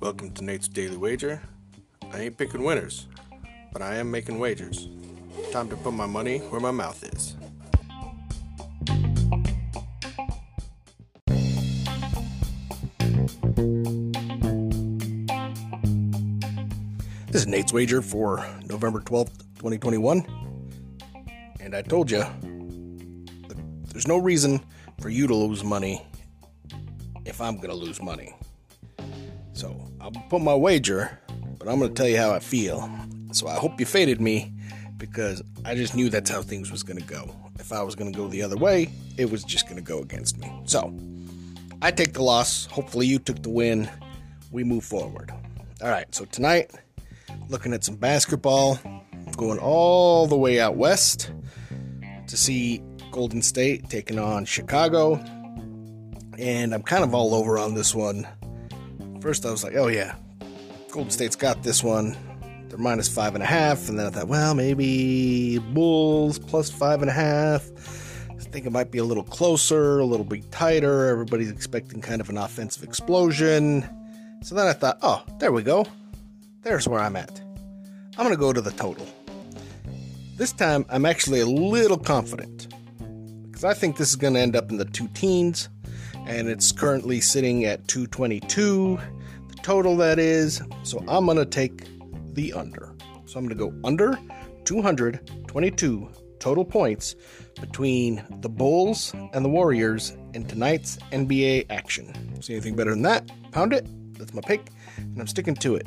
Welcome to Nate's Daily Wager. I ain't picking winners, but I am making wagers. Time to put my money where my mouth is. This is Nate's Wager for November 12th, 2021. And I told you, there's no reason for you to lose money if I'm going to lose money. So I'll put my wager, but I'm going to tell you how I feel. So I hope you faded me because I just knew that's how things was going to go. If I was going to go the other way, it was just going to go against me. So I take the loss. Hopefully you took the win. We move forward. All right, so tonight, looking at some basketball, going all the way out west to see Golden State taking on Chicago. And I'm kind of all over on this one. First, I was like, oh, yeah, Golden State's got this one. They're minus five and a half. And then I thought, well, maybe Bulls plus five and a half. I think it might be a little closer, a little bit tighter. Everybody's expecting kind of an offensive explosion. So then I thought, oh, there we go. There's where I'm at. I'm going to go to the total. This time, I'm actually a little confident because I think this is going to end up in the two teens, and it's currently sitting at 222, the total that is. So I'm going to take the under. So I'm going to go under 222 total points between the Bulls and the Warriors in tonight's NBA action. See anything better than that? Pound it. That's my pick, and I'm sticking to it.